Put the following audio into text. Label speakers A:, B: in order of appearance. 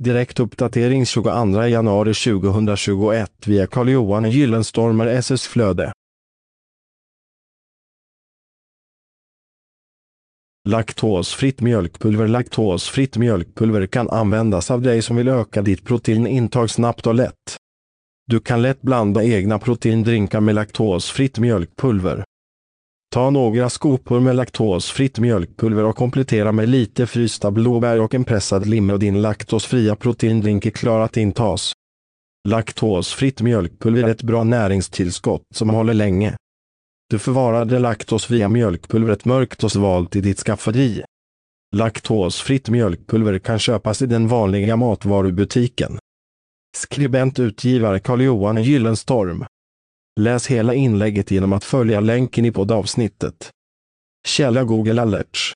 A: Direktuppdatering 22 januari 2021 via Carl-Johan Gyllenstormer SS Flöde. Laktosfritt mjölkpulver Laktosfritt mjölkpulver kan användas av dig som vill öka ditt proteinintag snabbt och lätt. Du kan lätt blanda egna proteindrinkar med laktosfritt mjölkpulver. Ta några skopor med laktosfritt mjölkpulver och komplettera med lite frysta blåbär och en pressad limme och din laktosfria proteindrink är klar att intas. Laktosfritt mjölkpulver är ett bra näringstillskott som håller länge. Du förvarar det laktosfria mjölkpulvret mörkt och svalt i ditt skafferi. Laktosfritt mjölkpulver kan köpas i den vanliga matvarubutiken. Skribent utgivare Carl-Johan Gyllenstorm. Läs hela inlägget genom att följa länken i poddavsnittet. Källa Google Alerts